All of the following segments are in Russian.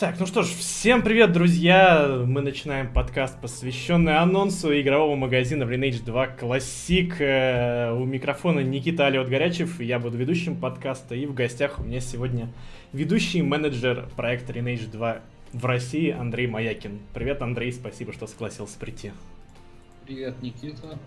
Так, ну что ж, всем привет, друзья! Мы начинаем подкаст, посвященный анонсу игрового магазина в Lineage 2 Classic. Э, у микрофона Никита Алиот Горячев, я буду ведущим подкаста, и в гостях у меня сегодня ведущий менеджер проекта Lineage 2 в России Андрей Маякин. Привет, Андрей, спасибо, что согласился прийти. Привет, Никита.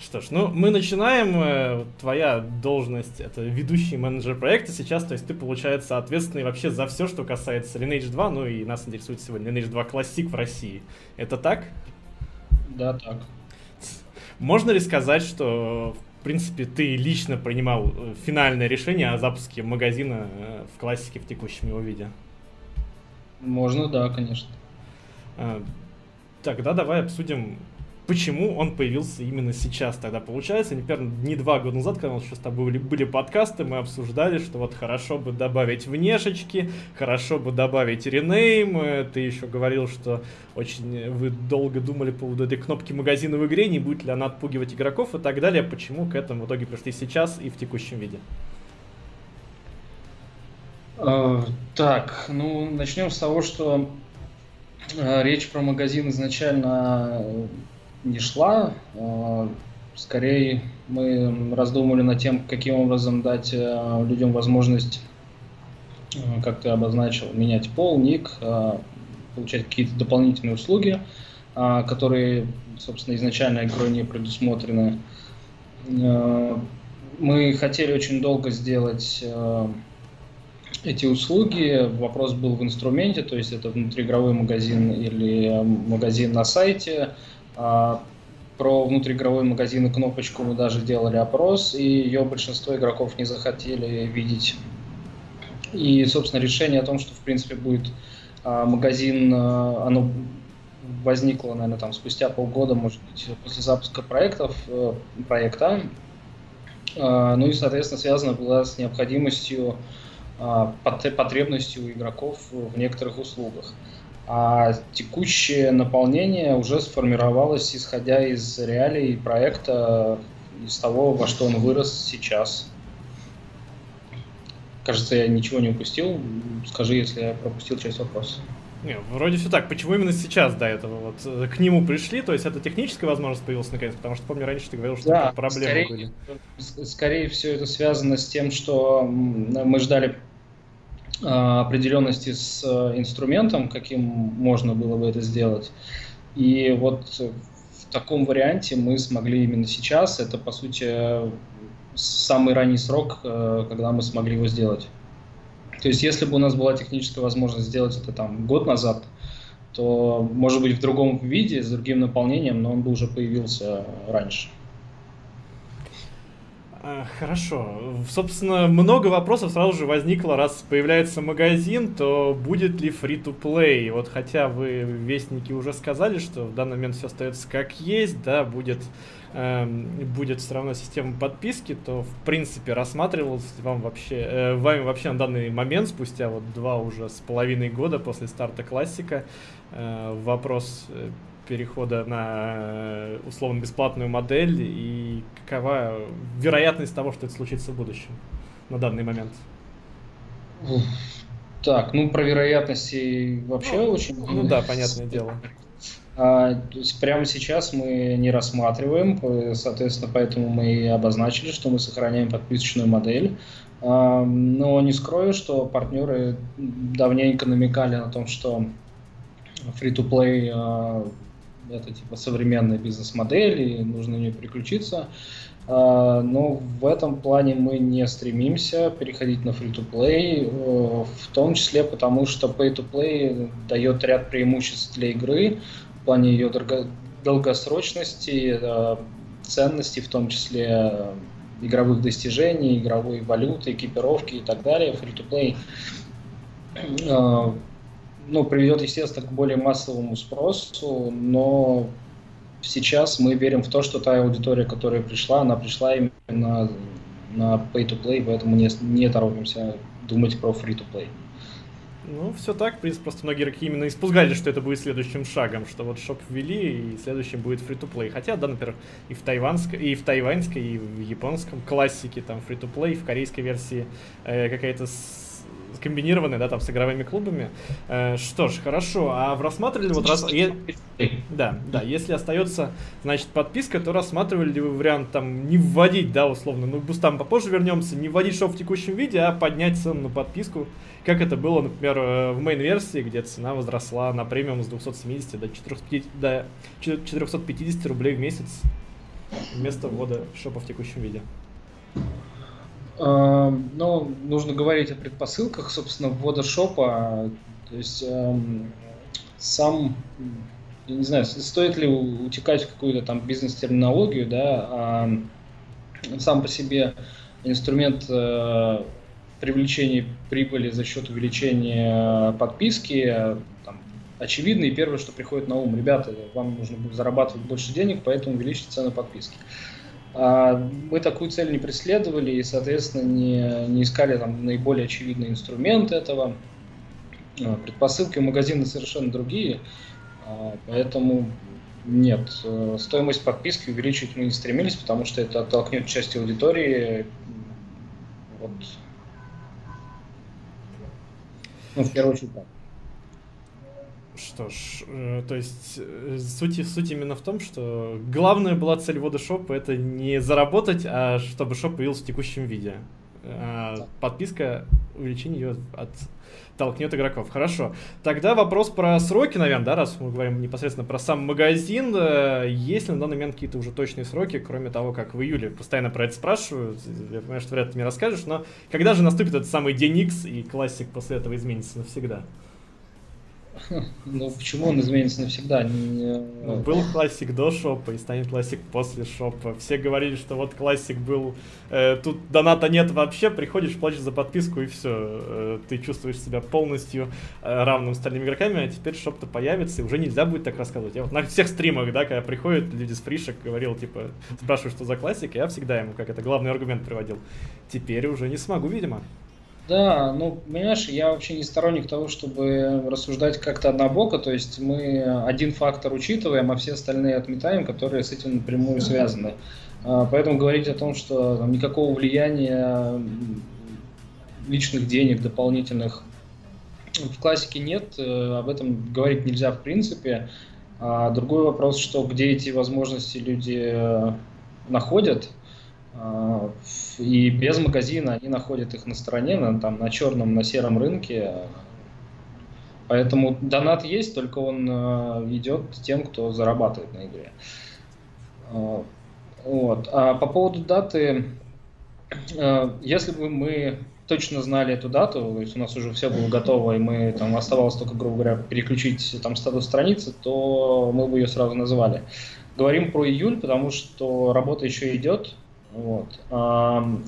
Что ж, ну мы начинаем. Э, твоя должность это ведущий менеджер проекта сейчас, то есть ты, получается, ответственный вообще за все, что касается Lineage 2, ну и нас интересует сегодня Lineage 2 Classic в России. Это так? Да, так. Можно ли сказать, что в принципе ты лично принимал э, финальное решение о запуске магазина э, в классике в текущем его виде? Можно, да, конечно. Тогда давай обсудим почему он появился именно сейчас тогда. Получается, например, не два года назад, когда у нас еще с тобой были, были подкасты, мы обсуждали, что вот хорошо бы добавить внешечки, хорошо бы добавить ренейм. Ты еще говорил, что очень вы долго думали по поводу этой кнопки магазина в игре, не будет ли она отпугивать игроков и так далее. Почему к этому в итоге пришли сейчас и в текущем виде? Uh, так, ну начнем с того, что uh, речь про магазин изначально не шла. А, скорее мы раздумывали над тем, каким образом дать э, людям возможность, э, как ты обозначил, менять пол, ник, получать какие-то дополнительные услуги, которые, собственно, изначально игрой не предусмотрены. Мы хотели очень долго сделать эти услуги. Вопрос был в инструменте, то есть это внутриигровой магазин или магазин на сайте. А, про внутриигровой магазин и кнопочку мы даже делали опрос, и ее большинство игроков не захотели видеть. И, собственно, решение о том, что, в принципе, будет а, магазин, а, оно возникло, наверное, там спустя полгода, может быть, после запуска проектов, э, проекта. Ну и, соответственно, связано было с необходимостью, потребностью игроков в некоторых услугах а текущее наполнение уже сформировалось исходя из реалий проекта, из того, во что он вырос сейчас. Кажется, я ничего не упустил. Скажи, если я пропустил часть вопроса. Не, вроде все так. Почему именно сейчас до этого вот э, к нему пришли? То есть это техническая возможность появилась наконец? Потому что помню раньше ты говорил, что да, проблемы скорее, были. Скорее все это связано с тем, что мы ждали определенности с э, инструментом, каким можно было бы это сделать. И вот в таком варианте мы смогли именно сейчас. Это, по сути, самый ранний срок, э, когда мы смогли его сделать. То есть, если бы у нас была техническая возможность сделать это там год назад, то, может быть, в другом виде, с другим наполнением, но он бы уже появился раньше. А, хорошо. Собственно, много вопросов сразу же возникло, раз появляется магазин, то будет ли free-to-play? Вот хотя вы, вестники, уже сказали, что в данный момент все остается как есть, да, будет, эм, будет все равно система подписки, то, в принципе, рассматривалось вам вообще, э, вами вообще на данный момент, спустя вот два уже с половиной года после старта классика, э, вопрос э, перехода на э, условно бесплатную модель и какова вероятность того, что это случится в будущем на данный момент? Так, ну про вероятности вообще ну, очень... Ну да, понятное дело. А, то есть прямо сейчас мы не рассматриваем, соответственно, поэтому мы и обозначили, что мы сохраняем подписочную модель. А, но не скрою, что партнеры давненько намекали на том, что free-to-play а, это типа современная бизнес-модель, и нужно на нее переключиться. Но в этом плане мы не стремимся переходить на free-to-play, в том числе потому, что pay-to-play дает ряд преимуществ для игры в плане ее долгосрочности, э, ценностей, в том числе э, игровых достижений, игровой валюты, экипировки и так далее. Free-to-play ну, приведет, естественно, к более массовому спросу, но сейчас мы верим в то, что та аудитория, которая пришла, она пришла именно на pay-to-play, поэтому не, не торопимся думать про free-to-play. Ну, все так, в принципе, просто многие игроки именно испугались, что это будет следующим шагом, что вот шоп ввели, и следующим будет free-to-play. Хотя, да, например, и в тайванской, и в тайваньской, и в японском классике там free-to-play, в корейской версии э, какая-то комбинированные, да, там с игровыми клубами. Э, что ж, хорошо. А в рассматривали вот раз... Да, да, если остается, значит, подписка, то рассматривали ли вы вариант там не вводить, да, условно, ну, бустам попозже вернемся, не вводить шоу в текущем виде, а поднять цену на подписку, как это было, например, э, в мейн-версии, где цена возросла на премиум с 270 до 450, до 450 рублей в месяц вместо ввода шопа в текущем виде. Ну, нужно говорить о предпосылках, собственно, ввода шопа. То есть эм, сам, я не знаю, стоит ли утекать в какую-то там бизнес-терминологию, да, а сам по себе инструмент э, привлечения прибыли за счет увеличения подписки там, очевидный. И первое, что приходит на ум, ребята, вам нужно будет зарабатывать больше денег, поэтому увеличьте цену подписки. А, мы такую цель не преследовали и, соответственно, не, не искали там наиболее очевидный инструмент этого. А, предпосылки у магазина совершенно другие, а, поэтому нет, э, стоимость подписки увеличивать мы не стремились, потому что это оттолкнет часть аудитории Вот. Ну, в первую очередь, так. Что ж, э, то есть э, суть, суть именно в том, что главная была цель ввода шопа это не заработать, а чтобы шоп появился в текущем виде. А подписка, увеличение ее от толкнет игроков. Хорошо. Тогда вопрос про сроки, наверное, да, раз мы говорим непосредственно про сам магазин. Э, есть ли на данный момент какие-то уже точные сроки, кроме того, как в июле постоянно про это спрашивают? Я понимаю, что вряд ли ты мне расскажешь, но когда же наступит этот самый день X и классик после этого изменится навсегда? Ну, почему он изменится навсегда? Ну, был классик до шопа и станет классик после шопа. Все говорили, что вот классик был, э, тут доната нет вообще, приходишь, платишь за подписку и все. Э, ты чувствуешь себя полностью э, равным остальным игроками, а теперь шоп-то появится, и уже нельзя будет так рассказывать. Я вот на всех стримах, да, когда приходят люди с фришек, говорил, типа, спрашивают, что за классик, я всегда ему как это главный аргумент приводил. Теперь уже не смогу, видимо. Да, ну, понимаешь, я вообще не сторонник того, чтобы рассуждать как-то однобоко, то есть мы один фактор учитываем, а все остальные отметаем, которые с этим напрямую связаны. А, поэтому говорить о том, что там, никакого влияния личных денег дополнительных в классике нет, э, об этом говорить нельзя в принципе. А другой вопрос, что где эти возможности люди э, находят – и без магазина они находят их на стороне, на, там, на черном, на сером рынке. Поэтому донат есть, только он идет тем, кто зарабатывает на игре. Э, вот. А по поводу даты, если бы мы точно знали эту дату, то есть у нас уже все было готово, и мы там оставалось только, грубо говоря, переключить там статус страницы, то мы бы ее сразу называли. Говорим про июль, потому что работа еще идет, вот.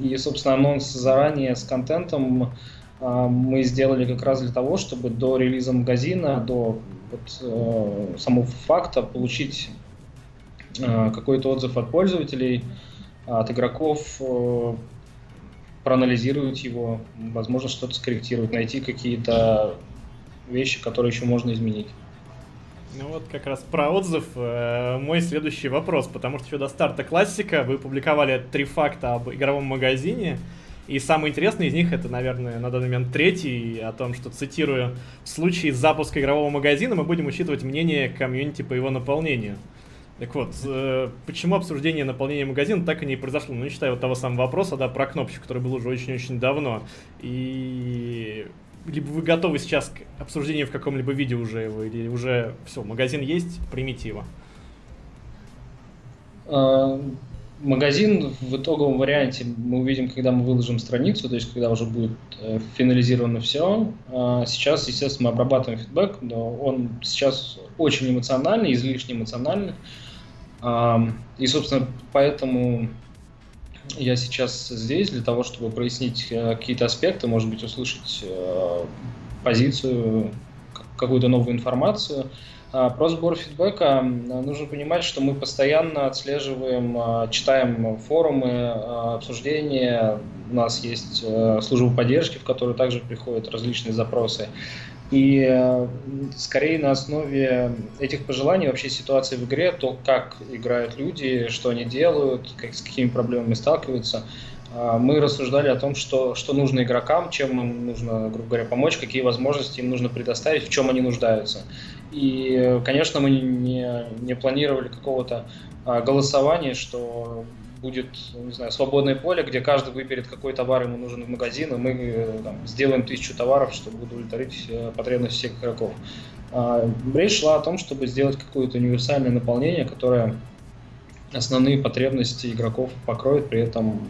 И, собственно, анонс заранее с контентом мы сделали как раз для того, чтобы до релиза магазина, до вот, э, самого факта получить э, какой-то отзыв от пользователей, от игроков, э, проанализировать его, возможно, что-то скорректировать, найти какие-то вещи, которые еще можно изменить. Ну вот как раз про отзыв э, мой следующий вопрос, потому что еще до старта классика вы публиковали три факта об игровом магазине, и самый интересный из них это, наверное, на данный момент третий, о том, что, цитирую, в случае запуска игрового магазина мы будем учитывать мнение комьюнити по его наполнению. Так вот, э, почему обсуждение наполнения магазина так и не произошло? Ну, не считая вот того самого вопроса, да, про кнопочку, который был уже очень-очень давно. И либо вы готовы сейчас к обсуждению в каком-либо видео уже его, или уже все, магазин есть, примите его? А, магазин в итоговом варианте мы увидим, когда мы выложим страницу, то есть когда уже будет э, финализировано все. А, сейчас, естественно, мы обрабатываем фидбэк, но он сейчас очень эмоциональный, излишне эмоциональный. И, собственно, поэтому я сейчас здесь для того, чтобы прояснить э, какие-то аспекты, может быть, услышать э, позицию, какую-то новую информацию. А, про сбор фидбэка нужно понимать, что мы постоянно отслеживаем, а, читаем форумы, а, обсуждения. У нас есть э, служба поддержки, в которую также приходят различные запросы. И э, скорее на основе этих пожеланий вообще ситуации в игре, то, как играют люди, что они делают, как, с какими проблемами сталкиваются, а, мы рассуждали о том, что, что нужно игрокам, чем им нужно, грубо говоря, помочь, какие возможности им нужно предоставить, в чем они нуждаются. И, конечно, мы не, не планировали какого-то а, голосования, что будет, не знаю, свободное поле, где каждый выберет, какой товар ему нужен в магазин, и мы э, там, сделаем тысячу товаров, чтобы удовлетворить э, потребности всех игроков. А, речь шла о том, чтобы сделать какое-то универсальное наполнение, которое основные потребности игроков покроет, при этом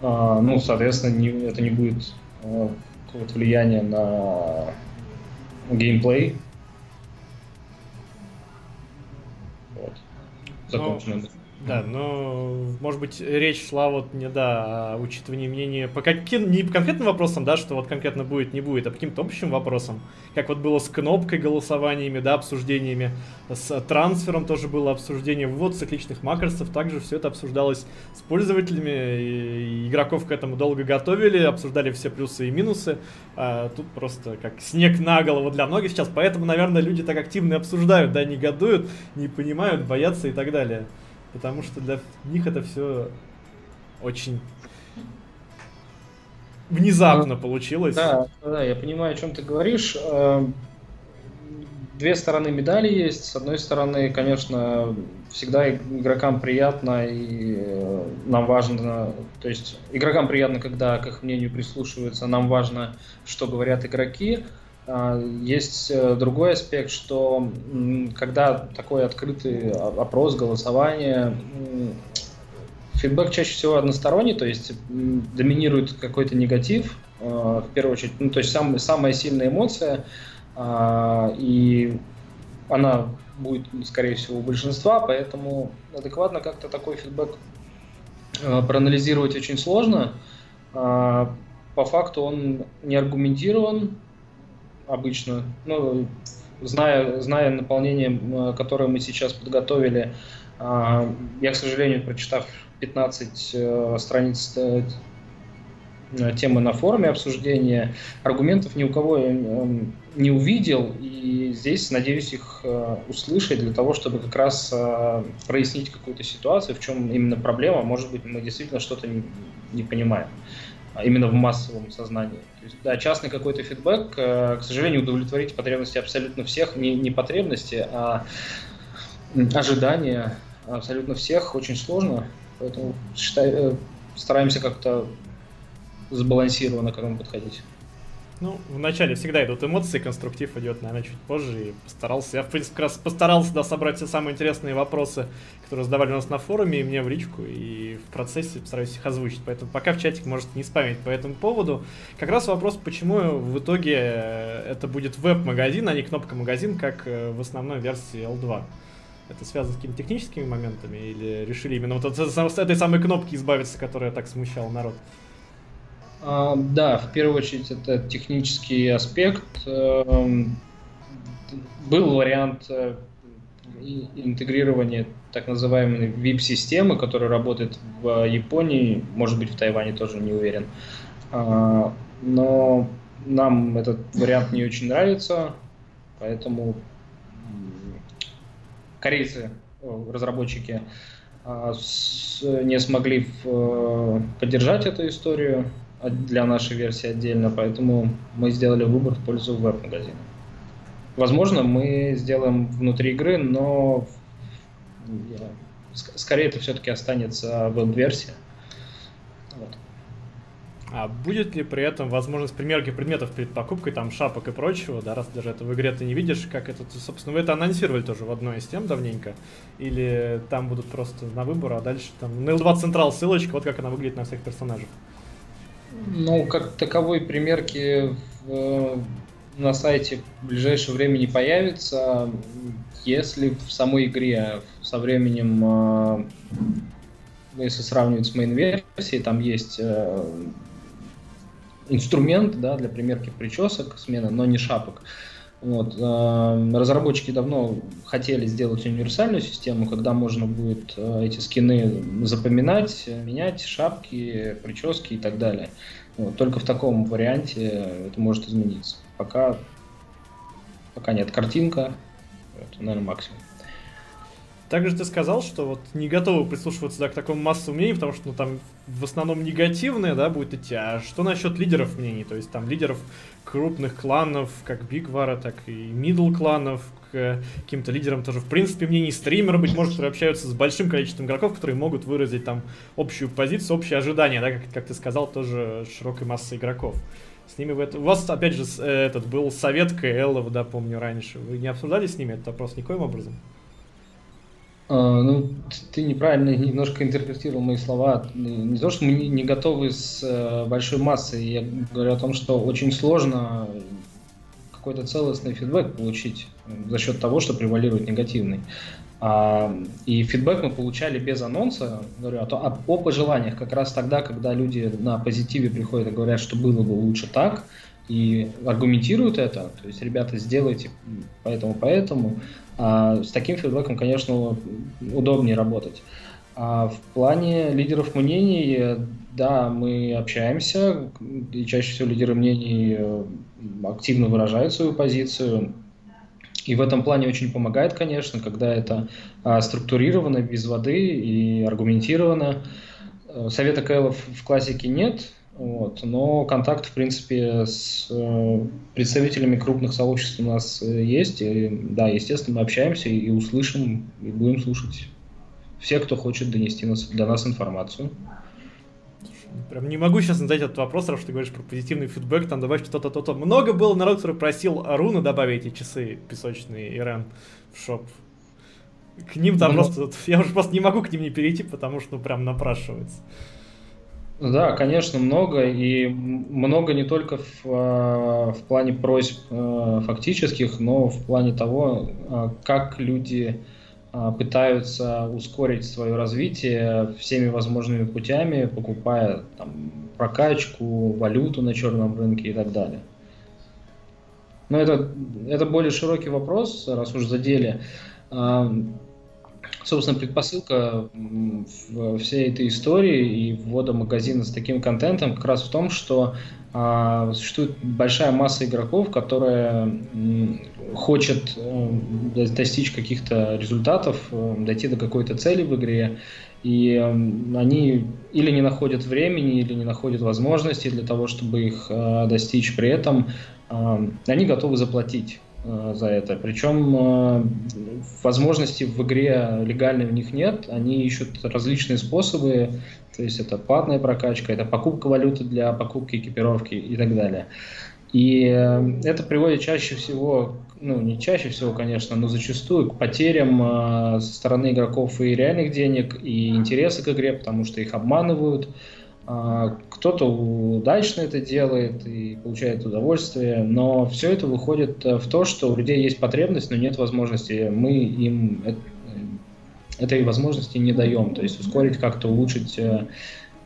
а, ну, соответственно, не, это не будет а, какого-то влияния на геймплей. Вот. Законченная ну, да, но, может быть, речь шла вот не, да, о учитывании мнения по каким, не по конкретным вопросам, да, что вот конкретно будет, не будет, а по каким-то общим вопросам, как вот было с кнопкой, голосованиями, да, обсуждениями, с трансфером тоже было обсуждение, ввод цикличных макросов, также все это обсуждалось с пользователями, и игроков к этому долго готовили, обсуждали все плюсы и минусы, а тут просто как снег на голову для многих сейчас, поэтому, наверное, люди так активно обсуждают, да, негодуют, не понимают, боятся и так далее потому что для них это все очень внезапно ну, получилось. Да, да, я понимаю, о чем ты говоришь. Эм, две стороны медали есть. С одной стороны, конечно, всегда игрокам приятно и э, нам важно, то есть игрокам приятно, когда к их мнению прислушиваются, нам важно, что говорят игроки. А, есть э, другой аспект, что когда такой открытый опрос, голосование, фидбэк чаще всего односторонний, то есть доминирует какой-то негатив, а, в первую очередь, ну, то есть сам, самая сильная эмоция, а, и она будет, скорее всего, у большинства, поэтому адекватно как-то такой фидбэк проанализировать очень сложно. По факту он не аргументирован, обычно. Ну, зная, зная наполнение, которое мы сейчас подготовили, а, я, к сожалению, прочитав 15 э, страниц э, темы на форуме обсуждения, аргументов ни у кого не увидел, и здесь надеюсь их э, услышать для того, чтобы как раз прояснить какую-то ситуацию, в чем именно проблема, может быть, мы действительно что-то не понимаем. А именно в массовом сознании. То есть, да, частный какой-то фидбэк, э, к сожалению, удовлетворить потребности абсолютно всех, не, не потребности, а ожидания абсолютно всех очень сложно, поэтому считай, э, стараемся как-то сбалансированно к этому подходить. Ну, вначале всегда идут эмоции, конструктив идет, наверное, чуть позже. И постарался, я, в принципе, как раз постарался да, собрать все самые интересные вопросы, которые задавали у нас на форуме, и мне в личку, и в процессе постараюсь их озвучить. Поэтому пока в чатик можете не спамить по этому поводу. Как раз вопрос, почему в итоге э, это будет веб-магазин, а не кнопка-магазин, как э, в основной версии L2. Это связано с какими-то техническими моментами, или решили именно вот от этой самой кнопки избавиться, которая так смущала народ? А, да, в первую очередь это технический аспект. Эм, был вариант э, интегрирования так называемой VIP-системы, которая работает в Японии, может быть в Тайване тоже не уверен. А, но нам этот вариант не очень нравится, поэтому корейцы, разработчики, а, не смогли э, поддержать эту историю, для нашей версии отдельно, поэтому мы сделали выбор в пользу веб-магазина. Возможно, мы сделаем внутри игры, но скорее это все-таки останется веб-версия. Вот. А будет ли при этом возможность примерки предметов перед покупкой, там, шапок и прочего, да, раз даже это в игре ты не видишь, как это, собственно, вы это анонсировали тоже в одной из тем давненько, или там будут просто на выбор, а дальше там на L2 Central ссылочка, вот как она выглядит на всех персонажах. Ну, как таковой примерки в, на сайте в ближайшее время не появится. Если в самой игре со временем, э, если сравнивать с мейн-версией, там есть э, инструмент да, для примерки причесок, смены, но не шапок. Вот. Эм, разработчики давно хотели сделать универсальную систему, когда можно будет э, эти скины запоминать, менять шапки, прически и так далее. Вот. Только в таком варианте это может измениться. Пока, пока нет. Картинка, это, наверное, максимум. Также ты сказал, что вот не готовы прислушиваться да, к такому массовому мнению, потому что ну, там в основном негативное да, будет идти. А что насчет лидеров мнений? То есть там лидеров крупных кланов, как War, так и Middle кланов, к каким-то лидерам тоже, в принципе, мнений стримеры, быть может, которые общаются с большим количеством игроков, которые могут выразить там общую позицию, общие ожидания, да, как, как ты сказал, тоже широкой массы игроков. С ними в это... У вас, опять же, этот был совет КЛов, да, помню раньше. Вы не обсуждали с ними этот вопрос никоим образом? Ну, ты неправильно немножко интерпретировал мои слова. Не то, что мы не готовы с э, большой массой. Я говорю о том, что очень сложно какой-то целостный фидбэк получить за счет того, что превалирует негативный. А, и фидбэк мы получали без анонса, говорю, а то, о, о пожеланиях как раз тогда, когда люди на позитиве приходят и говорят, что было бы лучше так, и аргументируют это, то есть, ребята, сделайте поэтому, поэтому, а с таким фидбэком, конечно, удобнее работать. А в плане лидеров мнений, да, мы общаемся, и чаще всего лидеры мнений э, активно выражают свою позицию. И в этом плане очень помогает, конечно, когда это а, структурировано, без воды и аргументировано. Э, совета КЛов в классике нет, вот, но контакт, в принципе, с э, представителями крупных сообществ у нас есть. И, да, естественно, мы общаемся и, услышим, и будем слушать все, кто хочет донести нас, до нас информацию. Прям не могу сейчас задать этот вопрос, что ты говоришь про позитивный фидбэк, там добавить что-то, то-то. Много было народ, который просил Руна добавить эти часы песочные Иран в шоп. К ним там ну, просто... Я уже просто не могу к ним не перейти, потому что ну, прям напрашивается. Да, конечно, много. И много не только в, а, в плане просьб э, фактических, но в плане того, а, как люди пытаются ускорить свое развитие всеми возможными путями, покупая там, прокачку, валюту на черном рынке и так далее. Но это, это более широкий вопрос, раз уж задели. Собственно, предпосылка всей этой истории и ввода магазина с таким контентом как раз в том, что а, существует большая масса игроков, которая хочет э, достичь каких-то результатов, э, дойти до какой-то цели в игре, и они или не находят времени, или не находят возможности для того, чтобы их э, достичь. При этом они готовы заплатить за это. Причем возможности в игре легальной у них нет, они ищут различные способы, то есть это платная прокачка, это покупка валюты для покупки экипировки и так далее. И это приводит чаще всего ну, не чаще всего, конечно, но зачастую к потерям э, со стороны игроков и реальных денег, и интереса к игре, потому что их обманывают. Э, кто-то удачно это делает и получает удовольствие, но все это выходит в то, что у людей есть потребность, но нет возможности. Мы им э, этой возможности не даем, то есть ускорить как-то, улучшить э,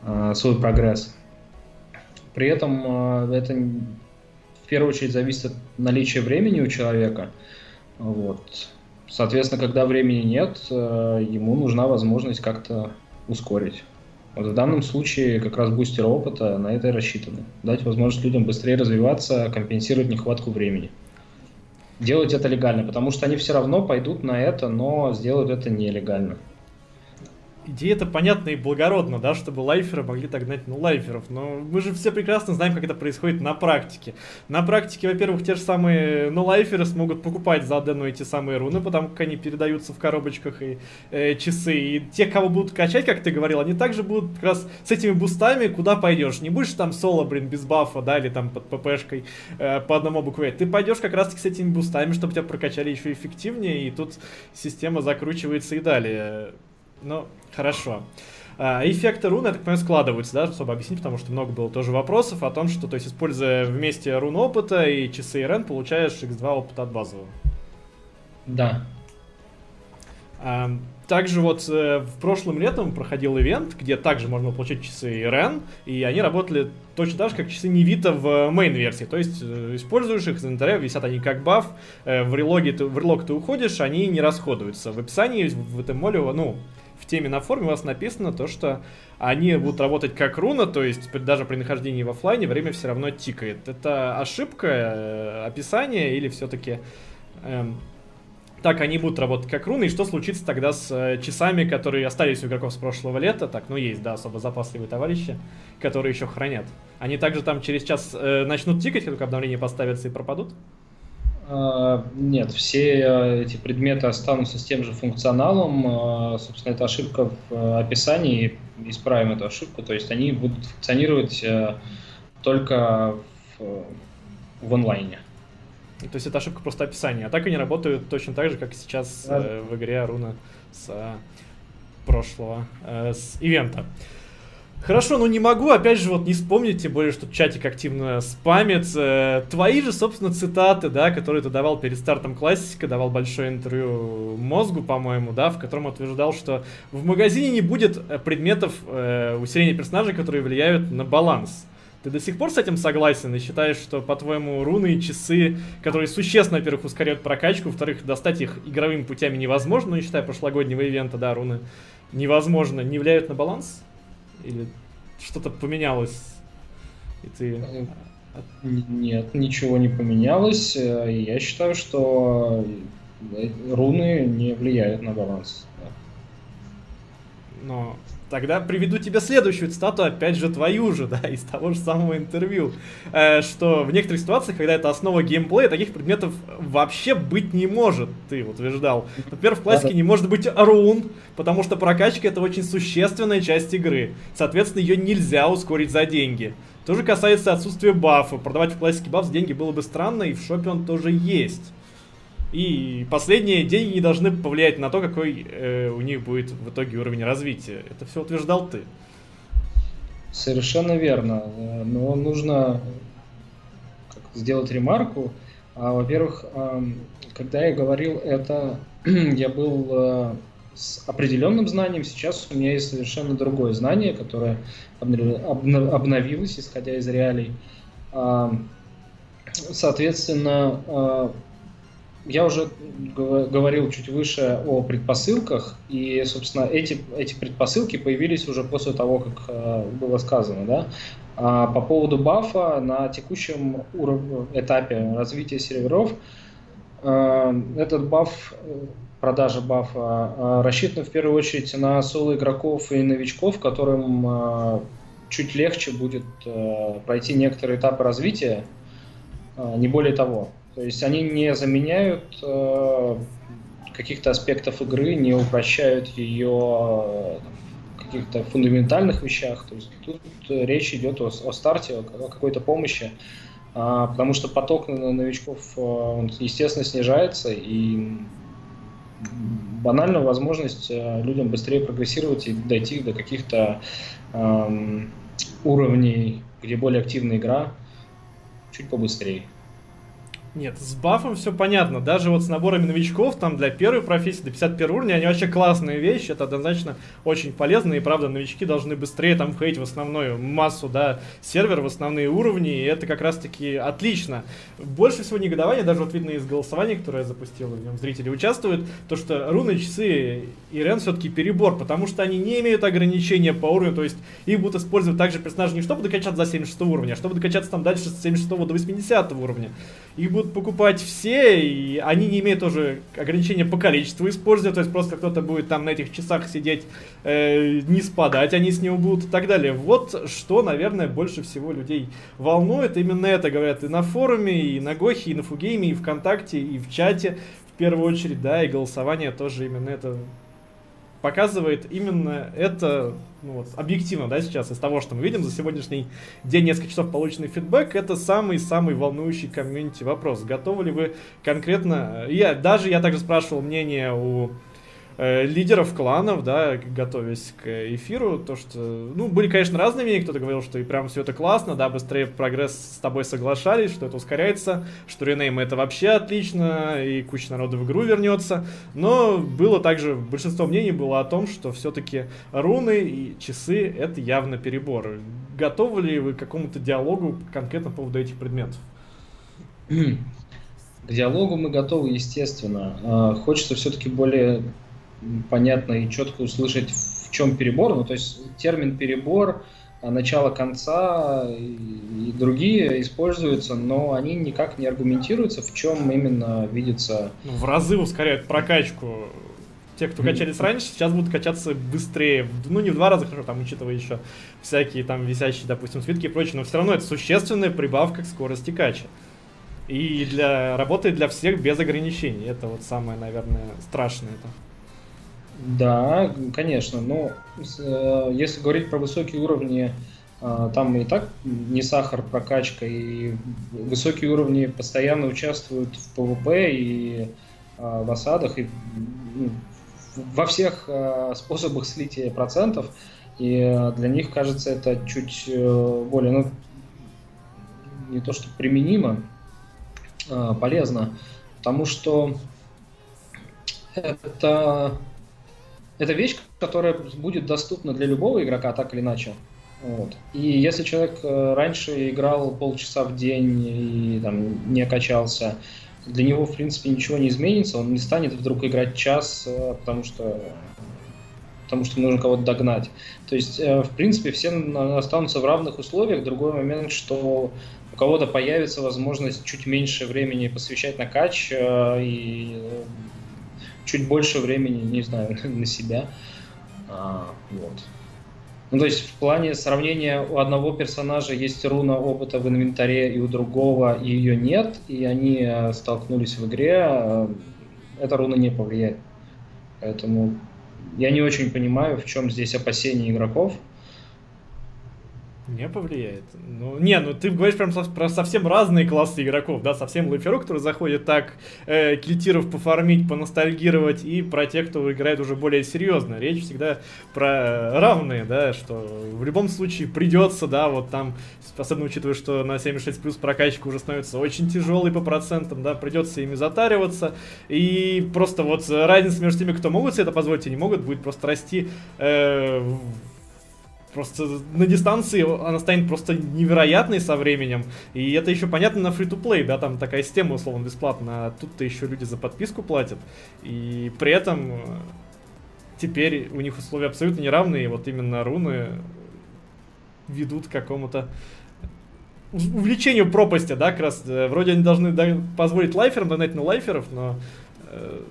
э, свой прогресс. При этом э, это в первую очередь зависит от наличия времени у человека. Вот. Соответственно, когда времени нет, э, ему нужна возможность как-то ускорить. Вот в данном случае как раз бустер опыта на это и рассчитаны. Дать возможность людям быстрее развиваться, компенсировать нехватку времени. Делать это легально, потому что они все равно пойдут на это, но сделают это нелегально идея это понятна и благородна, да, чтобы лайферы могли догнать ну, лайферов. Но мы же все прекрасно знаем, как это происходит на практике. На практике, во-первых, те же самые ну, лайферы смогут покупать за заодно эти самые руны, потому как они передаются в коробочках и э, часы. И те, кого будут качать, как ты говорил, они также будут как раз с этими бустами куда пойдешь. Не будешь там соло, блин, без бафа, да, или там под ППшкой э, по одному букве. Ты пойдешь как раз таки с этими бустами, чтобы тебя прокачали еще эффективнее, и тут система закручивается и далее. Ну, хорошо. А, эффекты рун, я так понимаю, складываются, да, чтобы объяснить, потому что много было тоже вопросов о том, что, то есть, используя вместе рун опыта и часы РН, получаешь x2 опыта от базового. Да. А, также вот э, в прошлом летом проходил ивент, где также можно получить часы РН, и они работали точно так же, как часы Невита в main-версии. То есть э, используешь их из инвентаря, висят они как баф, э, в релоге ты, в релог ты уходишь, они не расходуются. В описании в этом моле, ну, в теме на форуме у вас написано то, что они будут работать как руна, то есть даже при нахождении в офлайне время все равно тикает. Это ошибка, э, описание или все-таки эм, так они будут работать как руны, и что случится тогда с э, часами, которые остались у игроков с прошлого лета, так, ну есть, да, особо запасливые товарищи, которые еще хранят. Они также там через час э, начнут тикать, как только обновление поставится и пропадут? А, нет, все э, эти предметы останутся с тем же функционалом. А, собственно, это ошибка в э, описании, исправим эту ошибку. То есть они будут функционировать э, только в, в онлайне. То есть это ошибка просто описания. А так они работают точно так же, как сейчас да. в игре Аруна с прошлого, с ивента. Хорошо, но не могу, опять же, вот не вспомнить, тем более, что чатик активно спамит. Э, твои же, собственно, цитаты, да, которые ты давал перед стартом классика, давал большое интервью Мозгу, по-моему, да, в котором утверждал, что в магазине не будет э, предметов э, усиления персонажей, которые влияют на баланс. Ты до сих пор с этим согласен и считаешь, что, по-твоему, руны и часы, которые существенно, во-первых, ускоряют прокачку, во-вторых, достать их игровыми путями невозможно, ну, не считая прошлогоднего ивента, да, руны невозможно, не влияют на баланс? Или что-то поменялось? И ты... Нет, ничего не поменялось. Я считаю, что руны не влияют на баланс. Но Тогда приведу тебе следующую цитату, опять же твою же, да, из того же самого интервью, э, что в некоторых ситуациях, когда это основа геймплея, таких предметов вообще быть не может, ты утверждал. Во-первых, в классике не может быть рун, потому что прокачка это очень существенная часть игры. Соответственно, ее нельзя ускорить за деньги. То же касается отсутствия бафа. Продавать в классике баф за деньги было бы странно, и в шопе он тоже есть. И последние деньги не должны повлиять на то, какой э, у них будет в итоге уровень развития. Это все утверждал ты. Совершенно верно. Но нужно сделать ремарку. А, во-первых, когда я говорил это, я был э, с определенным знанием, сейчас у меня есть совершенно другое знание, которое обновилось, исходя из реалий. Соответственно, а, я уже говорил чуть выше о предпосылках, и, собственно, эти, эти предпосылки появились уже после того, как э, было сказано, да. А по поводу бафа на текущем этапе развития серверов, э, этот баф, продажа бафа, э, рассчитана в первую очередь на соло игроков и новичков, которым э, чуть легче будет э, пройти некоторые этапы развития, э, не более того. То есть они не заменяют э, каких-то аспектов игры, не упрощают ее э, каких-то фундаментальных вещах. То есть тут речь идет о, о старте, о какой-то помощи, а, потому что поток новичков, э, он, естественно, снижается, и банально возможность э, людям быстрее прогрессировать и дойти до каких-то эм, уровней, где более активная игра, чуть побыстрее. Нет, с бафом все понятно. Даже вот с наборами новичков, там для первой профессии до 51 уровня, они вообще классные вещи. Это однозначно очень полезно. И правда, новички должны быстрее там входить в основную массу, да, сервер, в основные уровни. И это как раз таки отлично. Больше всего негодования, даже вот видно из голосования, которое я запустил, в нем зрители участвуют, то что руны, часы и Рен все-таки перебор, потому что они не имеют ограничения по уровню, то есть их будут использовать также персонажи не чтобы докачаться до 76 уровня, а чтобы докачаться там дальше с 76 до 80 уровня. Их будут покупать все, и они не имеют тоже ограничения по количеству использования, то есть просто кто-то будет там на этих часах сидеть, э, не спадать, они с него будут и так далее. Вот что, наверное, больше всего людей волнует. Именно это говорят и на форуме, и на Гохе, и на Фугейме, и ВКонтакте, и в чате в первую очередь, да, и голосование тоже именно это показывает именно это, ну вот, объективно, да, сейчас из того, что мы видим за сегодняшний день, несколько часов полученный фидбэк, это самый-самый волнующий комьюнити вопрос. Готовы ли вы конкретно, я, даже я также спрашивал мнение у Э, лидеров кланов, да, готовясь к эфиру, то что, ну, были, конечно, разные мнения, кто-то говорил, что и прям все это классно, да, быстрее прогресс с тобой соглашались, что это ускоряется, что ренейм это вообще отлично, и куча народу в игру вернется, но было также, большинство мнений было о том, что все-таки руны и часы это явно перебор. Готовы ли вы к какому-то диалогу конкретно по поводу этих предметов? К диалогу мы готовы, естественно. А, хочется все-таки более понятно и четко услышать, в чем перебор. Ну, то есть термин перебор начало конца и, другие используются, но они никак не аргументируются, в чем именно видится... Ну, в разы ускоряют прокачку. Те, кто качались раньше, сейчас будут качаться быстрее. Ну, не в два раза, хорошо, там, учитывая еще всякие там висящие, допустим, свитки и прочее, но все равно это существенная прибавка к скорости кача. И для работает для всех без ограничений. Это вот самое, наверное, страшное. Это. Да, конечно. Но э, если говорить про высокие уровни, э, там и так не сахар прокачка, и высокие уровни постоянно участвуют в ПВП и э, в осадах, и ну, во всех способах слития процентов. И для них, кажется, это чуть более, ну, не то что применимо, полезно, потому что это это вещь, которая будет доступна для любого игрока, так или иначе. Вот. И если человек э, раньше играл полчаса в день и там, не качался, для него, в принципе, ничего не изменится, он не станет вдруг играть час, э, потому что потому что нужно кого-то догнать. То есть, э, в принципе, все останутся в равных условиях. Другой момент, что у кого-то появится возможность чуть меньше времени посвящать на кач и чуть больше времени, не знаю, на себя. А, вот. Ну, то есть в плане сравнения у одного персонажа есть руна опыта в инвентаре, и у другого ее нет, и они э, столкнулись в игре, э, эта руна не повлияет. Поэтому я не очень понимаю, в чем здесь опасения игроков. Не повлияет. Ну, не, ну ты говоришь прям со, про совсем разные классы игроков, да, совсем лайферу, который заходит так э, кильтиров пофармить, поностальгировать, и про тех, кто играет уже более серьезно. Речь всегда про равные, да, что в любом случае придется, да, вот там, особенно учитывая, что на 76 плюс прокачка уже становится очень тяжелой по процентам, да, придется ими затариваться, и просто вот разница между теми, кто могут себе это позволить и не могут, будет просто расти э, Просто на дистанции она станет просто невероятной со временем. И это еще понятно на free-to-play, да, там такая система условно бесплатная, а тут-то еще люди за подписку платят. И при этом э, теперь у них условия абсолютно неравные, и вот именно руны ведут к какому-то увлечению пропасти, да, как раз. Э, вроде они должны позволить лайферам донать на лайферов, но э,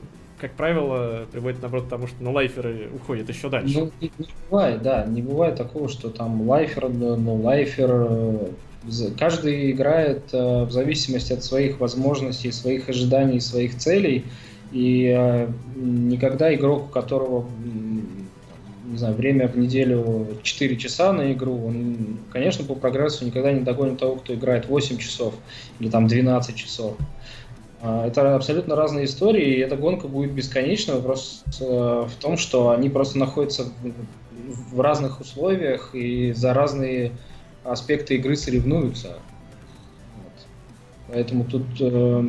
как правило, приводит, наоборот, к тому, что на лайферы уходят еще дальше. Ну, не, не бывает, да, не бывает такого, что там лайфер, но лайфер... Э, каждый играет э, в зависимости от своих возможностей, своих ожиданий, своих целей, и э, никогда игрок, у которого не знаю, время в неделю 4 часа на игру, он, конечно, по прогрессу никогда не догонит того, кто играет 8 часов или там 12 часов. Это абсолютно разные истории, и эта гонка будет бесконечна. Вопрос э, в том, что они просто находятся в разных условиях и за разные аспекты игры соревнуются. Вот. Поэтому тут э,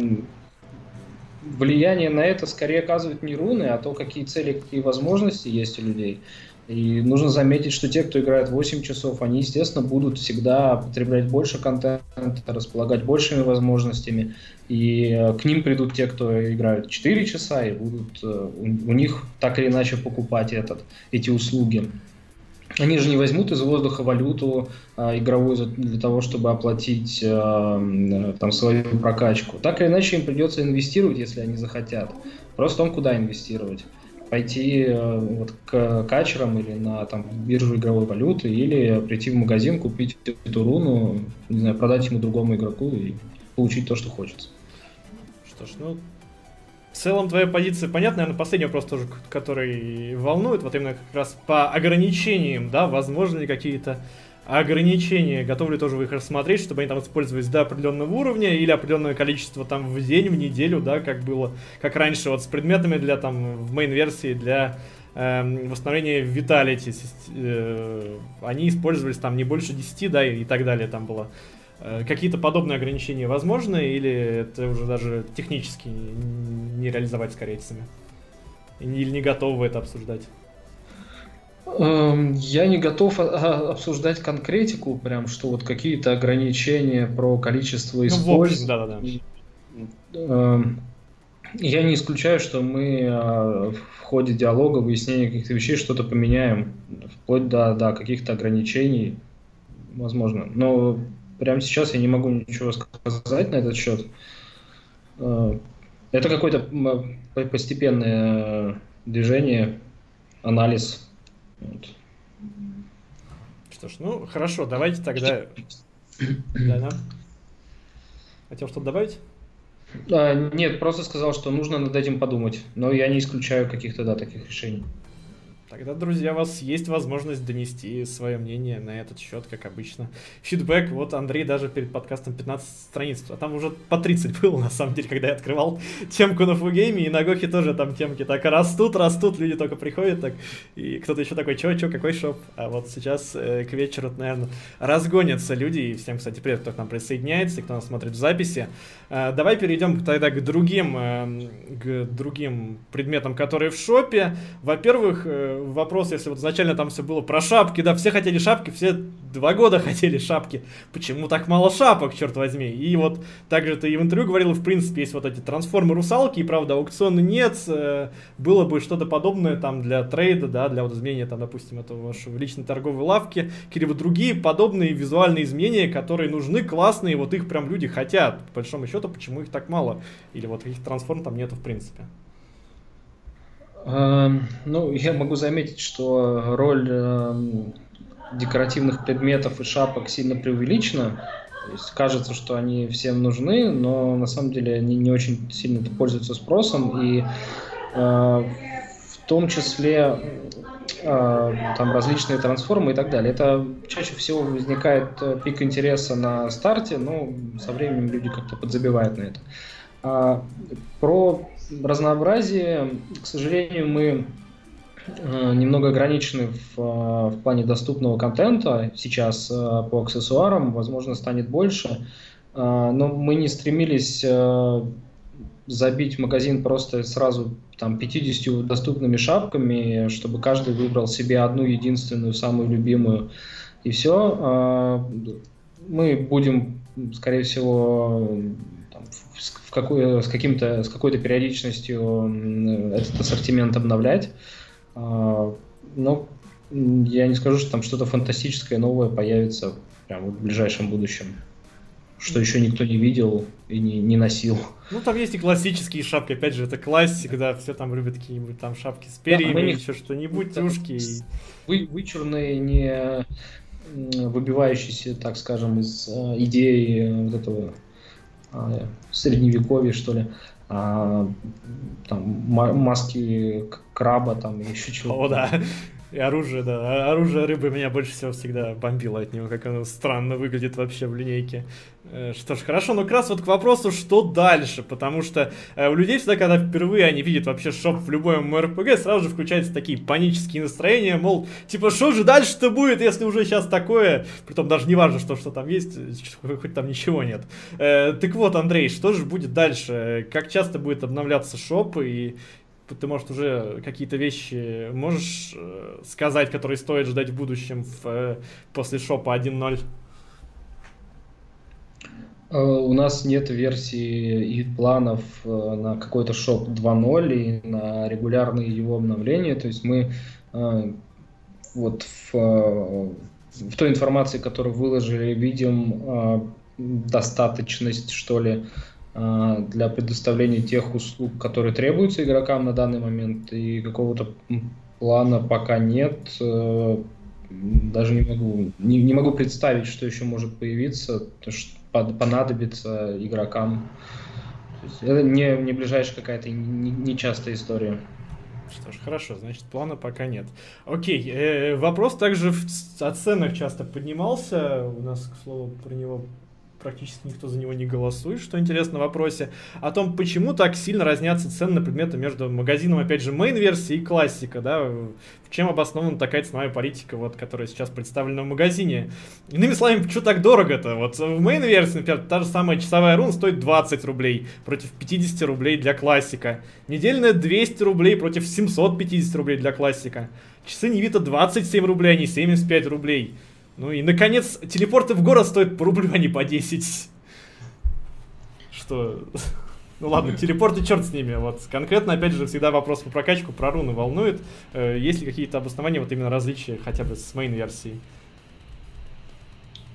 влияние на это скорее оказывают не руны, а то, какие цели, какие возможности есть у людей. И нужно заметить, что те, кто играет 8 часов, они, естественно, будут всегда потреблять больше контента, располагать большими возможностями. И э, к ним придут те, кто играют 4 часа, и будут э, у них так или иначе покупать этот, эти услуги. Они же не возьмут из воздуха валюту а, игровую для того, чтобы оплатить а, там, свою прокачку. Так или иначе им придется инвестировать, если они захотят. Просто в том, куда инвестировать пойти э, вот, к качерам или на там, биржу игровой валюты, или прийти в магазин, купить эту руну, не знаю, продать ему другому игроку и получить то, что хочется. Что ж, ну, в целом твоя позиция понятна, наверное, последний вопрос тоже, который волнует, вот именно как раз по ограничениям, да, возможно ли какие-то ограничения, готовы тоже вы их рассмотреть, чтобы они там использовались до определенного уровня или определенное количество там в день, в неделю, да, как было, как раньше вот с предметами для там в мейн-версии для э, восстановления Vitality, э, они использовались там не больше 10, да, и, и так далее там было. Э, какие-то подобные ограничения возможны или это уже даже технически не реализовать с корейцами? Или не готовы это обсуждать? Эм, я не готов а, а, обсуждать конкретику, прям что вот какие-то ограничения про количество использования. Ну, да, да, да. Я не исключаю, что мы а, в ходе диалога, выяснения каких-то вещей что-то поменяем, вплоть до, до каких-то ограничений. возможно. Но прямо сейчас я не могу ничего сказать на этот счет. Э, это какое-то постепенное движение, анализ. Вот. Что ж, ну хорошо, давайте тогда. Да, да. Хотел что-то добавить? А, нет, просто сказал, что нужно над этим подумать. Но я не исключаю каких-то да, таких решений. Тогда, друзья, у вас есть возможность донести свое мнение на этот счет, как обычно. Фидбэк, вот Андрей даже перед подкастом 15 страниц, а там уже по 30 было, на самом деле, когда я открывал темку на фугейме, и на Гохе тоже там темки так растут, растут, люди только приходят, так, и кто-то еще такой, чё, чё, какой шоп? А вот сейчас э, к вечеру, наверное, разгонятся люди, и всем, кстати, привет, кто к нам присоединяется, и кто нас смотрит в записи. Э, давай перейдем тогда к другим, э, к другим предметам, которые в шопе. Во-первых, э, вопрос, если вот изначально там все было про шапки, да, все хотели шапки, все два года хотели шапки. Почему так мало шапок, черт возьми? И вот также ты и в интервью говорил, в принципе, есть вот эти трансформы русалки, и правда, аукциона нет, э, было бы что-то подобное там для трейда, да, для вот изменения там, допустим, этого вашего личной торговой лавки, какие-либо другие подобные визуальные изменения, которые нужны, классные, вот их прям люди хотят. По большому счету, почему их так мало? Или вот их трансформ там нету в принципе? Эм, ну, я могу заметить, что роль эм, декоративных предметов и шапок сильно преувеличена. То есть кажется, что они всем нужны, но на самом деле они не очень сильно пользуются спросом. И э, в том числе э, там различные трансформы и так далее. Это чаще всего возникает э, пик интереса на старте, но со временем люди как-то подзабивают на это. А, про разнообразие, к сожалению, мы э, немного ограничены в, э, в плане доступного контента. Сейчас э, по аксессуарам, возможно, станет больше. Но мы не стремились забить магазин просто сразу там 50 доступными шапками, чтобы каждый выбрал себе одну единственную, самую любимую, и все. Мы будем, скорее всего, в какой, с, каким-то, с какой-то периодичностью этот ассортимент обновлять. А, но я не скажу, что там что-то фантастическое новое появится прямо в ближайшем будущем. Что еще никто не видел и не, не носил. Ну, там есть и классические шапки, опять же, это классика, да, все там любят какие-нибудь там шапки с перьями, да, не... еще что-нибудь, да, ушки. Вы, вычурные, не выбивающиеся, так скажем, из э, идеи вот этого средневековье, что ли, а, там маски краба, там еще чего-то. О, да. И оружие, да. Оружие рыбы меня больше всего всегда бомбило от него, как оно странно выглядит вообще в линейке. Э, что ж, хорошо, но как раз вот к вопросу, что дальше, потому что э, у людей всегда, когда впервые они видят вообще шоп в любом РПГ, сразу же включаются такие панические настроения, мол, типа, что же дальше-то будет, если уже сейчас такое, притом даже не важно, что, что там есть, хоть там ничего нет. Э, так вот, Андрей, что же будет дальше? Как часто будет обновляться шоп и ты, может, уже какие-то вещи можешь э, сказать, которые стоит ждать в будущем в, э, после шопа 1.0? Э, у нас нет версии и планов на какой-то шоп 2.0 и на регулярные его обновления. То есть мы вот в, в той информации, которую выложили, видим достаточность, что ли, для предоставления тех услуг, которые требуются игрокам на данный момент, и какого-то плана пока нет. Э, даже не могу, не, не могу представить, что еще может появиться, что понадобится игрокам. Это не, не ближайшая какая-то нечастая не история. Что ж, хорошо, значит, плана пока нет. Окей, э, вопрос также в, о ценах часто поднимался. У нас, к слову, про него практически никто за него не голосует, что интересно в вопросе, о том, почему так сильно разнятся цены на предметы между магазином, опять же, main-версии и классика, да, в чем обоснована такая ценовая политика, вот, которая сейчас представлена в магазине. Иными словами, что так дорого-то? Вот в main-версии, например, та же самая часовая рун стоит 20 рублей против 50 рублей для классика. Недельная 200 рублей против 750 рублей для классика. Часы Невита 27 рублей, а не 75 рублей. Ну и, наконец, телепорты в город стоят по рублю, а не по 10. Что... Ну ладно, телепорты черт с ними. Вот конкретно, опять же, всегда вопрос по прокачку про руны волнует. Э, есть ли какие-то обоснования, вот именно различия хотя бы с мейн-версией?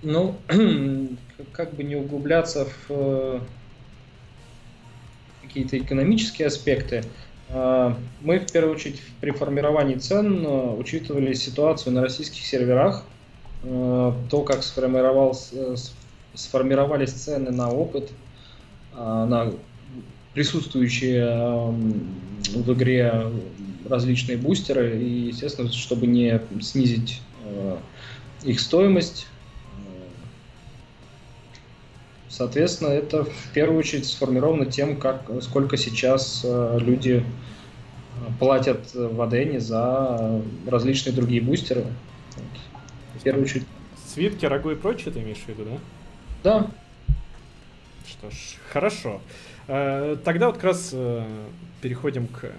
Ну, как бы не углубляться в э, какие-то экономические аспекты, э, мы в первую очередь при формировании цен учитывали ситуацию на российских серверах, то, как сформировался, сформировались цены на опыт, на присутствующие в игре различные бустеры, и, естественно, чтобы не снизить их стоимость, Соответственно, это в первую очередь сформировано тем, как, сколько сейчас э, люди э, платят в Адене за различные другие бустеры. Первую очередь. Свитки, рагу и прочее ты имеешь в виду, да? Да. Что ж, хорошо. Э, тогда вот как раз переходим к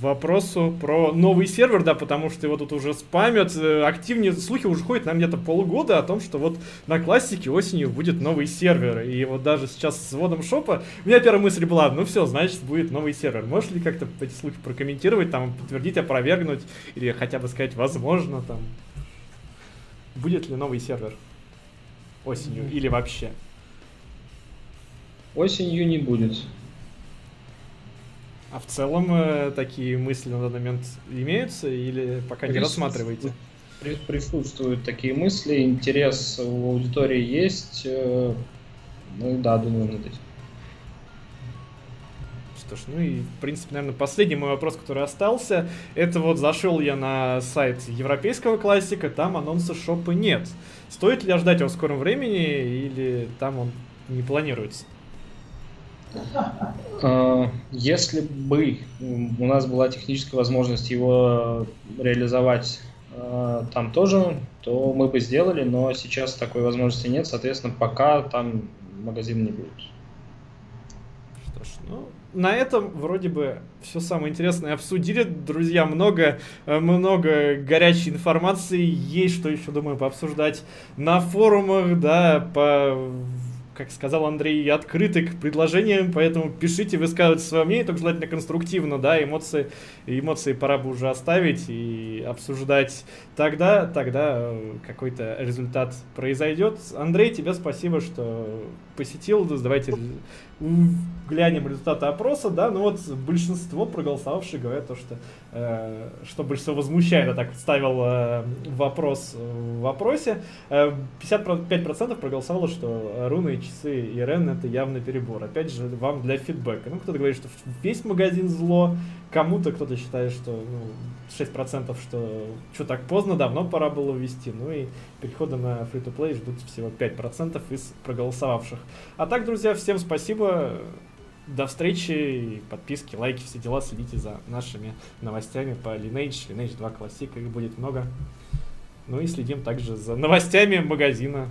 вопросу про новый сервер, да, потому что его тут уже спамят, э, активнее слухи уже ходят нам где-то полгода о том, что вот на классике осенью будет новый сервер, и вот даже сейчас с вводом шопа, у меня первая мысль была, ну все, значит будет новый сервер. Можешь ли как-то эти слухи прокомментировать, там, подтвердить, опровергнуть, или хотя бы сказать, возможно, там, будет ли новый сервер осенью или вообще? Осенью не будет. А в целом э, такие мысли на данный момент имеются или пока не рассматриваете? Присутствуют такие мысли, интерес у аудитории есть. Э, ну да, думаю над этим. Что ж, ну и, в принципе, наверное, последний мой вопрос, который остался, это вот зашел я на сайт европейского классика, там анонса шопа нет. Стоит ли ожидать его в скором времени или там он не планируется? А, если бы у нас была техническая возможность его реализовать а, там тоже, то мы бы сделали, но сейчас такой возможности нет, соответственно, пока там магазин не будет. Что ж, ну, на этом вроде бы все самое интересное обсудили. Друзья, много, много горячей информации. Есть что еще, думаю, пообсуждать на форумах, да, по как сказал Андрей, открыты к предложениям, поэтому пишите, высказывайте свое мнение, только желательно конструктивно, да, эмоции, эмоции пора бы уже оставить и обсуждать. Тогда, тогда э, какой-то результат произойдет. Андрей, тебе спасибо, что посетил. Давайте глянем результаты опроса, да, ну вот большинство проголосовавших говорят то, что, э, что большинство возмущает, я так ставил э, вопрос в вопросе, э, 55% проголосовало, что руны, часы и рен это явный перебор. Опять же, вам для фидбэка. Ну, кто-то говорит, что весь магазин зло, кому-то кто-то считает, что ну, 6% что что так поздно, давно пора было ввести, ну и перехода на free-to-play ждут всего 5% из проголосовавших. А так, друзья, всем спасибо. До встречи, подписки, лайки, все дела. Следите за нашими новостями по Lineage, Lineage 2 Classic, их будет много. Ну и следим также за новостями магазина,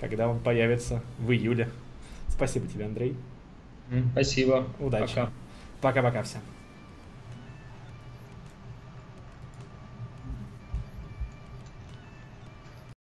когда он появится в июле. Спасибо тебе, Андрей. Спасибо. Удачи. Пока-пока всем.